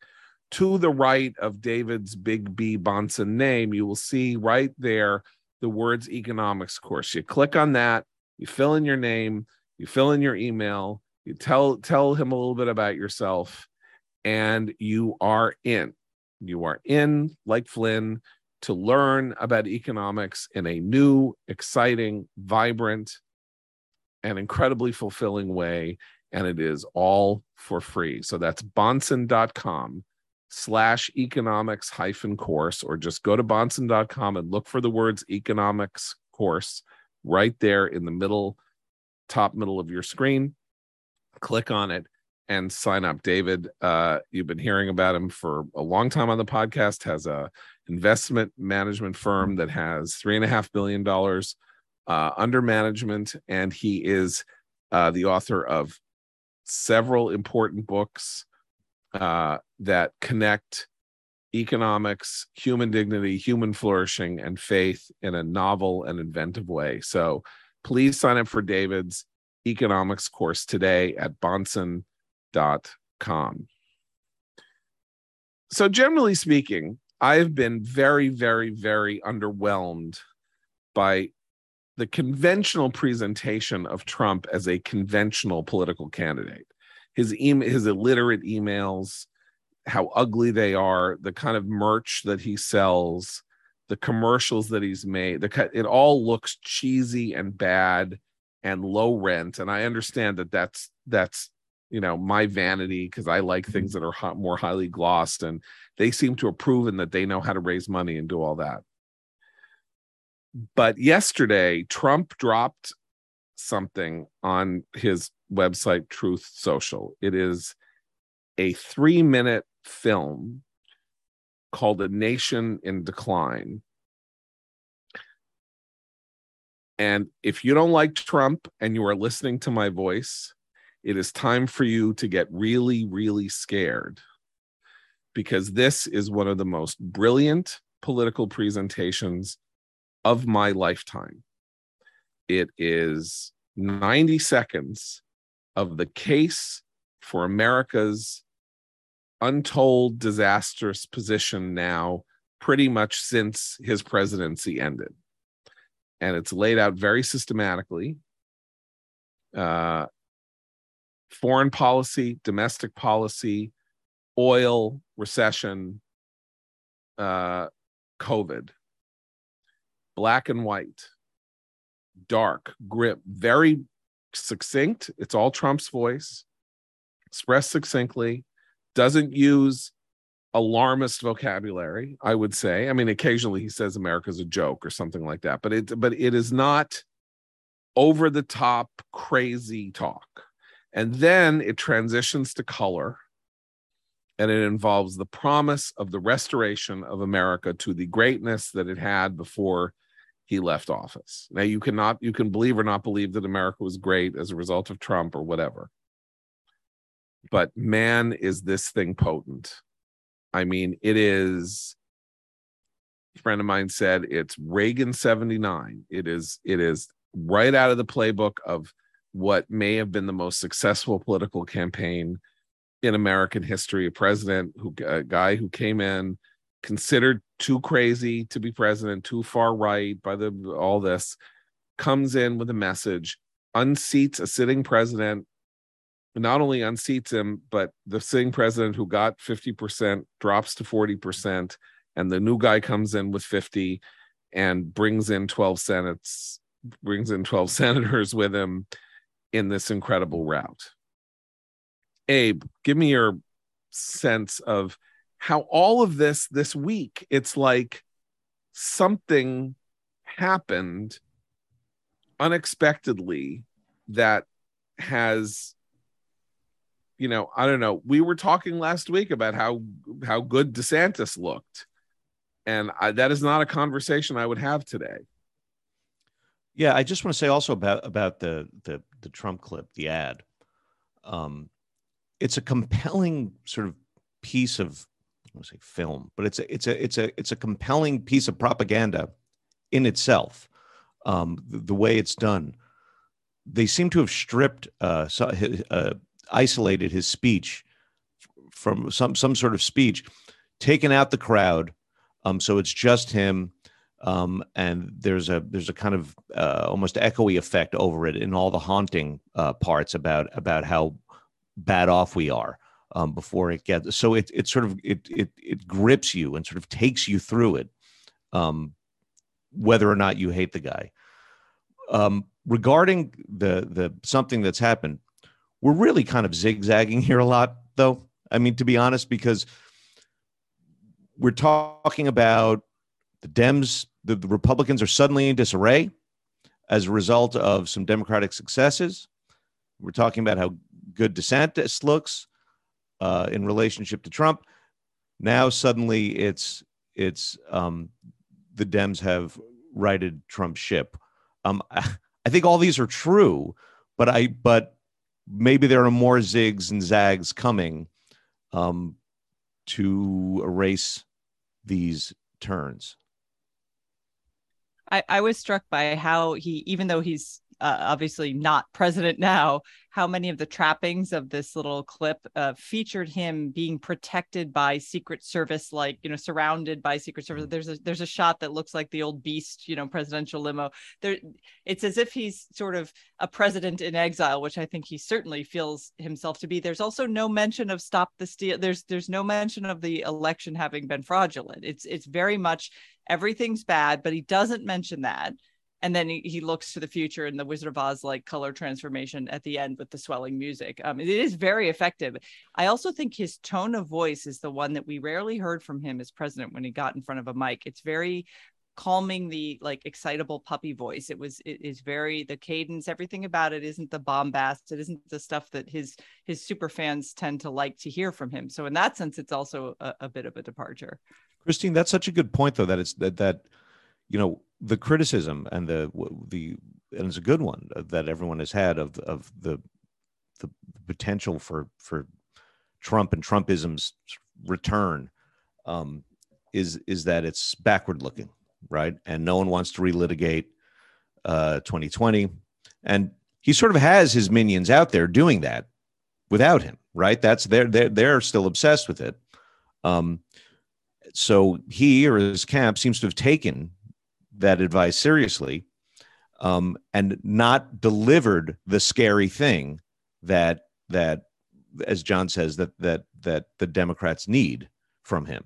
to the right of David's Big B Bahnsen name, you will see right there the words economics course. You click on that, you fill in your name, you fill in your email, you tell tell him a little bit about yourself, and you are in. You are in, like Flynn, to learn about economics in a new, exciting, vibrant, and incredibly fulfilling way. And it is all for free. So that's bahnsen.com slash economics hyphen course, or just go to bahnsen.com and look for the words economics course right there in the middle, top middle of your screen. Click on it and sign up. David, uh, you've been hearing about him for a long time on the podcast. Has a investment management firm that has three and a half billion dollars uh, under management, and he is uh, the author of several important books uh, that connect economics, human dignity, human flourishing, and faith in a novel and inventive way. So please sign up for David's economics course today at bahnsen.com. So, generally speaking, I've been very, very, very underwhelmed by the conventional presentation of Trump as a conventional political candidate. His email, his illiterate emails, how ugly they are, the kind of merch that he sells, the commercials that he's made, the it all looks cheesy and bad and low rent. And I understand that that's that's you know my vanity because I like things that are hot, more highly glossed, and they seem to have proven that they know how to raise money and do all that. But yesterday, Trump dropped something on his website, Truth Social. It is a three minute film called A Nation in Decline. And if you don't like Trump and you are listening to my voice, it is time for you to get really, really scared because this is one of the most brilliant political presentations of my lifetime. It is 90 seconds of the case for America's untold disastrous position now, pretty much since his presidency ended. And it's laid out very systematically. Uh, foreign policy, domestic policy, oil, recession, uh, COVID, black and white, dark, grip, very succinct. It's all Trump's voice, expressed succinctly, doesn't use alarmist vocabulary, I would say. I mean, occasionally he says America's a joke or something like that, but it but it is not over the top crazy talk. And then it transitions to color and it involves the promise of the restoration of America to the greatness that it had before he left office. Now you cannot you can believe or not believe that America was great as a result of Trump or whatever. But man is this thing potent. I mean, it is a friend of mine said it's Reagan 79. It is it is right out of the playbook of what may have been the most successful political campaign in American history. A president who a guy who came in considered too crazy to be president, too far right by the all this, comes in with a message, unseats a sitting president, not only unseats him, but the sitting president who got 50% drops to 40%, and the new guy comes in with 50 and brings in 12 senates, brings in 12 [LAUGHS] senators with him in this incredible route. Abe, give me your sense of how all of this this week it's like something happened unexpectedly that has you know i don't know we were talking last week about how how good desantis looked. And I, that is not a conversation i would have today. Yeah i just want to say also about about the the the trump clip the ad. Um it's a compelling sort of piece of I say film, but it's a it's a it's a it's a compelling piece of propaganda in itself. Um, the, the, way it's done, they seem to have stripped, uh, uh, isolated his speech from some some sort of speech, taken out the crowd, um, so it's just him. Um, and there's a there's a kind of uh, almost echoey effect over it in all the haunting uh, parts about about how bad off we are um, before it gets so it it sort of it it it grips you and sort of takes you through it, um, whether or not you hate the guy. Um, regarding the the something that's happened, we're really kind of zigzagging [LAUGHS] here a lot, though. I mean, to be honest, because we're talking about the Dems, the, the Republicans are suddenly in disarray as a result of some Democratic successes. We're talking about how good DeSantis looks uh, in relationship to Trump. Now suddenly it's it's um, the Dems have righted Trump's ship. Um, [LAUGHS] I think all these are true, but I but maybe there are more zigs and zags coming um, to erase these turns. I, I was struck by how he, even though he's uh, obviously not president now, how many of the trappings of this little clip uh, featured him being protected by Secret Service, like you know, surrounded by Secret Service. Mm. There's a there's a shot that looks like the old Beast, you know, presidential limo. There, it's as if he's sort of a president in exile, which I think he certainly feels himself to be. There's also no mention of stop the steal. There's there's no mention of the election having been fraudulent. It's it's very much everything's bad, but he doesn't mention that and then he, he looks to the future in the Wizard of Oz like color transformation at the end with the swelling music. Um, it is very effective. I also think his tone of voice is the one that we rarely heard from him as president when he got in front of a mic. It's very calming the like excitable puppy voice it was it is very the cadence everything about it isn't the bombast it isn't the stuff that his his super fans tend to like to hear from him so in that sense it's also a, a bit of a departure Christine, that's such a good point, though. That it's that that you know the criticism and the the and it's a good one that everyone has had of of the the potential for for Trump and Trumpism's return um, is is that it's backward looking, right? And no one wants to relitigate uh, 2020, and he sort of has his minions out there doing that without him, right? That's they're they're they're still obsessed with it. Um, so he or his camp seems to have taken that advice seriously um, and not delivered the scary thing that that as John says that that that the Democrats need from him.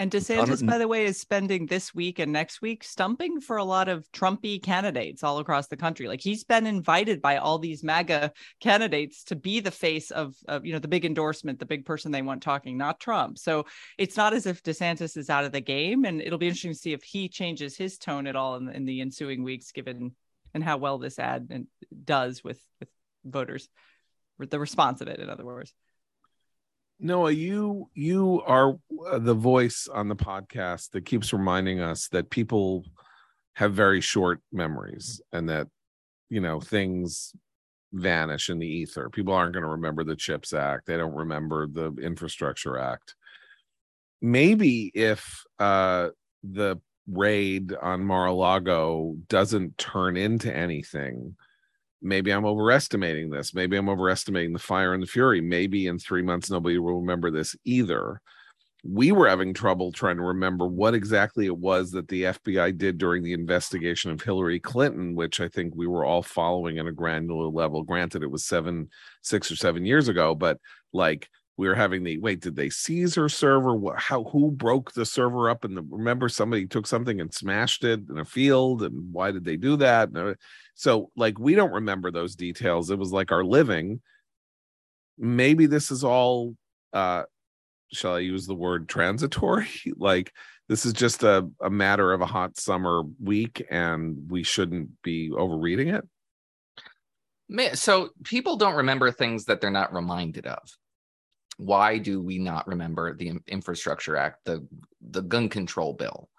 And DeSantis, by the way, is spending this week and next week stumping for a lot of Trumpy candidates all across the country. Like he's been invited by all these MAGA candidates to be the face of, of, you know, the big endorsement, the big person they want talking, not Trump. So it's not as if DeSantis is out of the game. And it'll be interesting to see if he changes his tone at all in, in the ensuing weeks, given and how well this ad does with with voters, the response of it, in other words. Noah, you you are uh, the voice on the podcast that keeps reminding us that people have very short memories and that you know things vanish in the ether. People aren't going to remember the Chips Act. They don't remember the Infrastructure Act. Maybe if uh, the raid on Mar-a-Lago doesn't turn into anything, maybe I'm overestimating this. Maybe I'm overestimating the fire and the fury. Maybe in three months, nobody will remember this either. We were having trouble trying to remember what exactly it was that the FBI did during the investigation of Hillary Clinton, which I think we were all following at a granular level. Granted, it was seven, six or seven years ago, but like we were having the wait, did they seize her server? What, how, who broke the server up? And remember, somebody took something and smashed it in a field. And why did they do that? Uh, So, like, we don't remember those details. It was like our living. Maybe this is all, uh, shall I use the word transitory? [LAUGHS] like, this is just a, a matter of a hot summer week and we shouldn't be overreading it. So, people don't remember things that they're not reminded of why do we not remember the infrastructure act the the gun control bill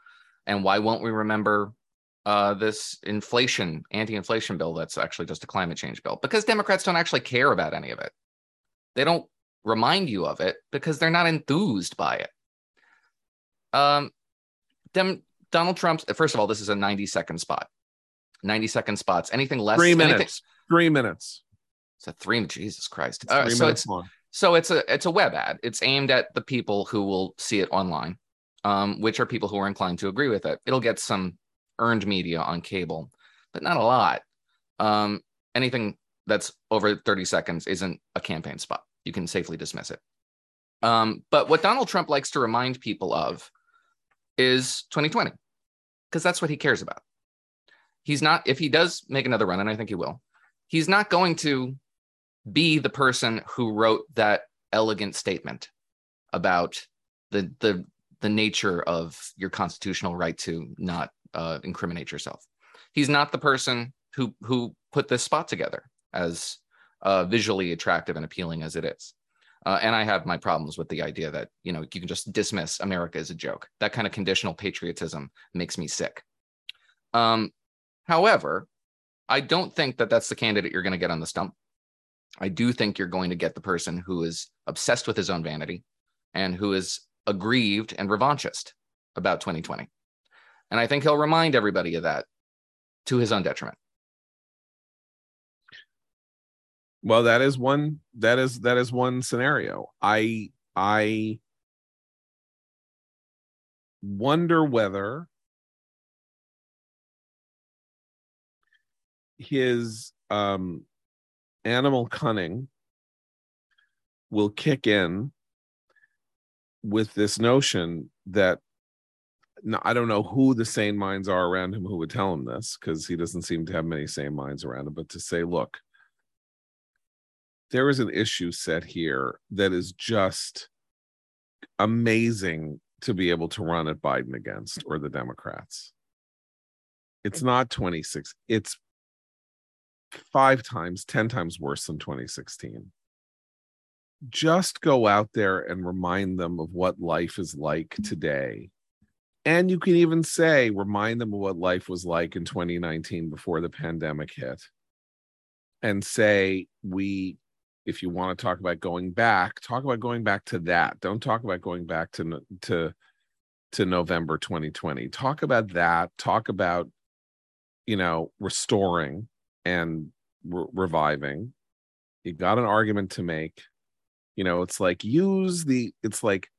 and why won't we remember uh, this inflation anti-inflation bill that's actually just a climate change bill because democrats don't actually care about any of it. They don't remind you of it because they're not enthused by it. Um Dem- donald trump's first of all this is a 90 second spot. 90 second spots. Anything less three minutes. Anything, three minutes. It's a three jesus christ. It's uh, so it's long. so it's a it's a web ad. It's aimed at the people who will see it online, um, which are people who are inclined to agree with it. It'll get some earned media on cable, but not a lot. Um, anything that's over 30 seconds isn't a campaign spot. You can safely dismiss it. Um, but what Donald Trump likes to remind people of is 2020, because that's what he cares about. He's not, if he does make another run, and I think he will, he's not going to be the person who wrote that elegant statement about the the the nature of your constitutional right to not uh, incriminate yourself. He's not the person who who put this spot together as uh, visually attractive and appealing as it is. Uh, and I have my problems with the idea that you know you can just dismiss America as a joke. That kind of conditional patriotism makes me sick. Um, however, I don't think that that's the candidate you're going to get on the stump. I do think you're going to get the person who is obsessed with his own vanity and who is aggrieved and revanchist about 2020. And I think he'll remind everybody of that to his own detriment. Well, that is one that is that is one scenario. I I wonder whether his um animal cunning will kick in with this notion that no, I don't know who the sane minds are around him who would tell him this because he doesn't seem to have many sane minds around him, but to say, look, there is an issue set here that is just amazing to be able to run at Biden against or the Democrats. It's not 26, it's five times, 10 times worse than 2016. Just go out there and remind them of what life is like mm-hmm. today. And you can even say, remind them of what life was like in 2019 before the pandemic hit. And say, we, if you want to talk about going back, talk about going back to that. Don't talk about going back to, to, to November 2020. Talk about that. Talk about, you know, restoring and re- reviving you got an argument to make you know it's like use the it's like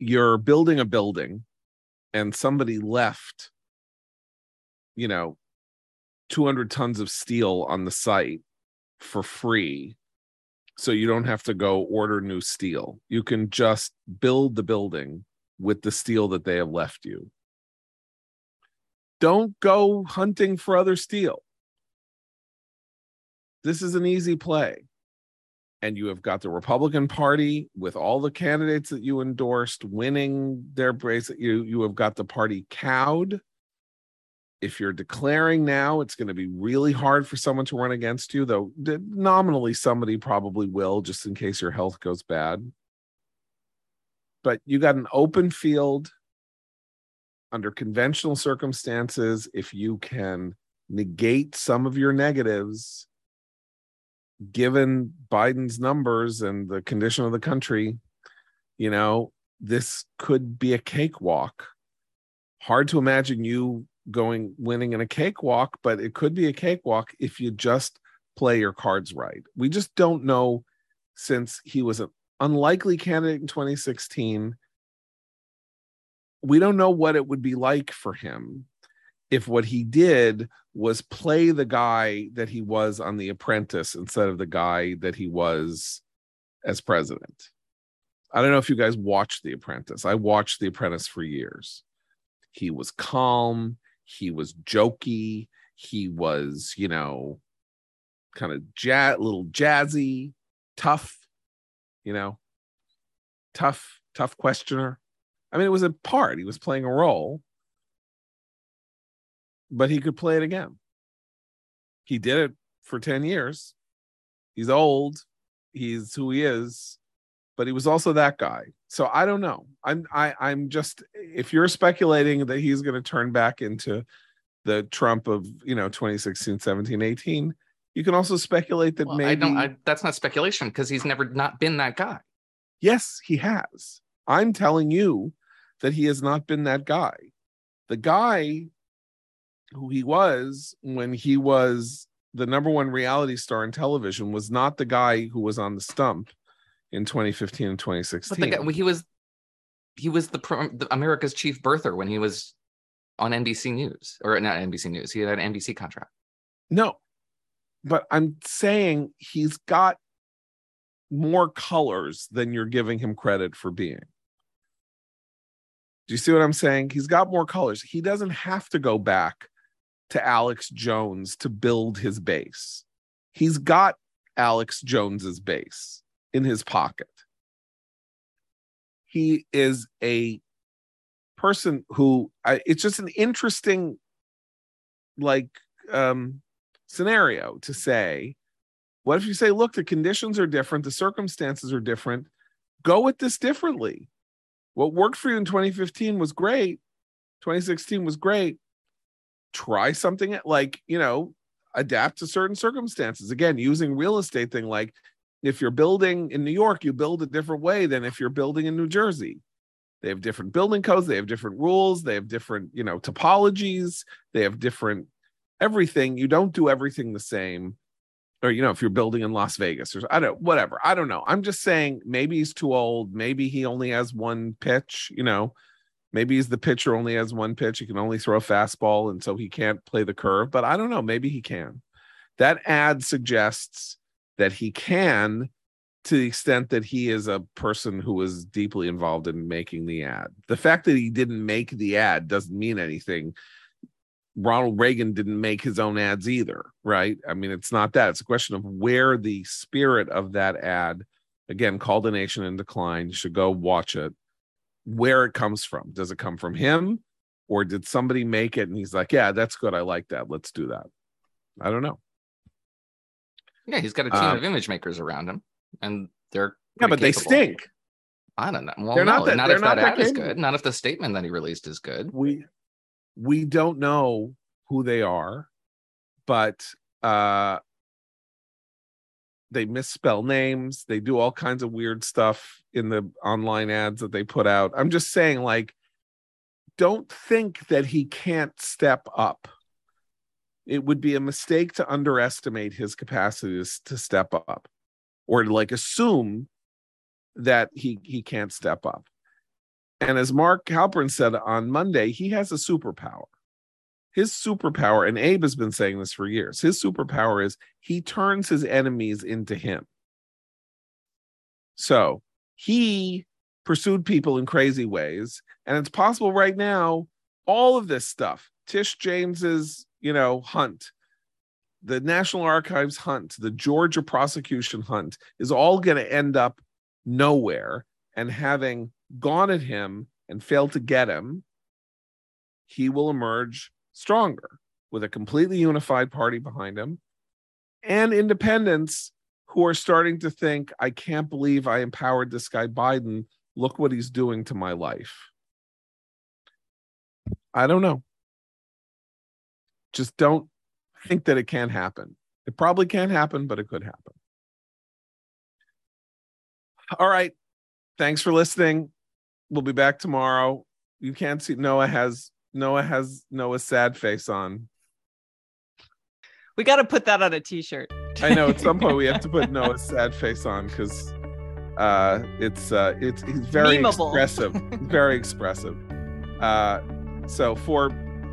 you're building a building and somebody left you know 200 tons of steel on the site for free so you don't have to go order new steel you can just build the building with the steel that they have left you don't go hunting for other steel. This is an easy play. And you have got the Republican Party with all the candidates that you endorsed winning their brace. You you have got the party cowed. If you're declaring now, it's going to be really hard for someone to run against you, though nominally somebody probably will, just in case your health goes bad. But you got an open field under conventional circumstances, if you can negate some of your negatives, given Biden's numbers and the condition of the country, you know, this could be a cakewalk. Hard to imagine you going winning in a cakewalk, but it could be a cakewalk if you just play your cards right. We just don't know since he was an unlikely candidate in 2016 we don't know what it would be like for him if what he did was play the guy that he was on The Apprentice instead of the guy that he was as president. I don't know if you guys watched The Apprentice. I watched The Apprentice for years. He was calm, he was jokey, he was, you know, kind of jazz, little jazzy, tough, you know, tough, tough questioner. I mean, it was a part. He was playing a role, but he could play it again. He did it for 10 years. He's old. He's who he is, but he was also that guy. So I don't know. I'm I I'm just if you're speculating that he's going to turn back into the Trump of, you know, 2016, 17, 18, you can also speculate that Well, maybe I don't. I, that's not speculation because he's never not been that guy. Yes, he has. I'm telling you that he has not been that guy. The guy who he was when he was the number one reality star in television was not the guy who was on the stump in 2015 and But 2016. the guy, he was he was the, the America's chief birther when he was on NBC News or not NBC News. He had an NBC contract. no, but I'm saying he's got more colors than you're giving him credit for being. Do you see what I'm saying? He's got more colors. He doesn't have to go back to Alex Jones to build his base. He's got Alex Jones's base in his pocket. He is a person who I, it's just an interesting like um scenario to say what if you say look the conditions are different the circumstances are different go with this differently what worked for you in 2015 was great 2016 was great try something like you know adapt to certain circumstances again using real estate thing like if you're building in new york you build a different way than if you're building in new jersey they have different building codes they have different rules they have different you know topologies they have different everything you don't do everything the same or you know, if you're building in Las Vegas or I don't whatever. I don't know. I'm just saying maybe he's too old. Maybe he only has one pitch, you know. Maybe he's the pitcher only has one pitch. He can only throw a fastball, and so he can't play the curve. But I don't know. Maybe he can. That ad suggests that he can to the extent that he is a person who was deeply involved in making the ad. The fact that he didn't make the ad doesn't mean anything. Ronald Reagan didn't make his own ads either, right? I mean, it's not that. It's a question of where the spirit of that ad, again, called a nation in decline, you should go watch it, where it comes from. Does it come from him or did somebody make it and he's like, yeah, that's good. I like that. Let's do that. I don't know. Yeah, he's got a team Um, of image makers around him, and they're Yeah, but they stink. I don't know. Well, They're no, not that- not they're if not that that ad is good. Not if the statement that he released is good. we we don't know who they are but uh they misspell names. They do all kinds of weird stuff in the online ads that they put out. I'm just saying like don't think that he can't step up. It would be a mistake to underestimate his capacities to step up or to like assume that he he can't step up. And as Mark Halperin said on Monday, he has a superpower. His superpower, and Abe has been saying this for years, his superpower is he turns his enemies into him. So he pursued people in crazy ways. And it's possible right now, all of this stuff, Tish James's, you know, hunt, the National Archives hunt, the Georgia prosecution hunt is all going to end up nowhere. And having gone at him and failed to get him, he will emerge stronger with a completely unified party behind him and independents who are starting to think, I can't believe I empowered this guy Biden. Look what he's doing to my life. I don't know. Just don't think that it can't happen. It probably can't happen, but it could happen. All right. Thanks for listening. We'll be back tomorrow. You can't see Noah has Noah has Noah's sad face on. We got to put that on a t-shirt. I know at some point we have to put [LAUGHS] Noah's sad face on because uh it's uh it's he's very Memeable. expressive. Very expressive. [LAUGHS] Uh so for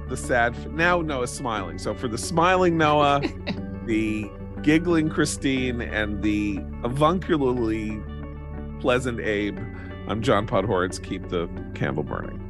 the sad now Noah's smiling. So for the smiling Noah, [LAUGHS] the giggling Christine, and the avuncularly pleasant Abe, I'm John Podhoretz. Keep the candle burning.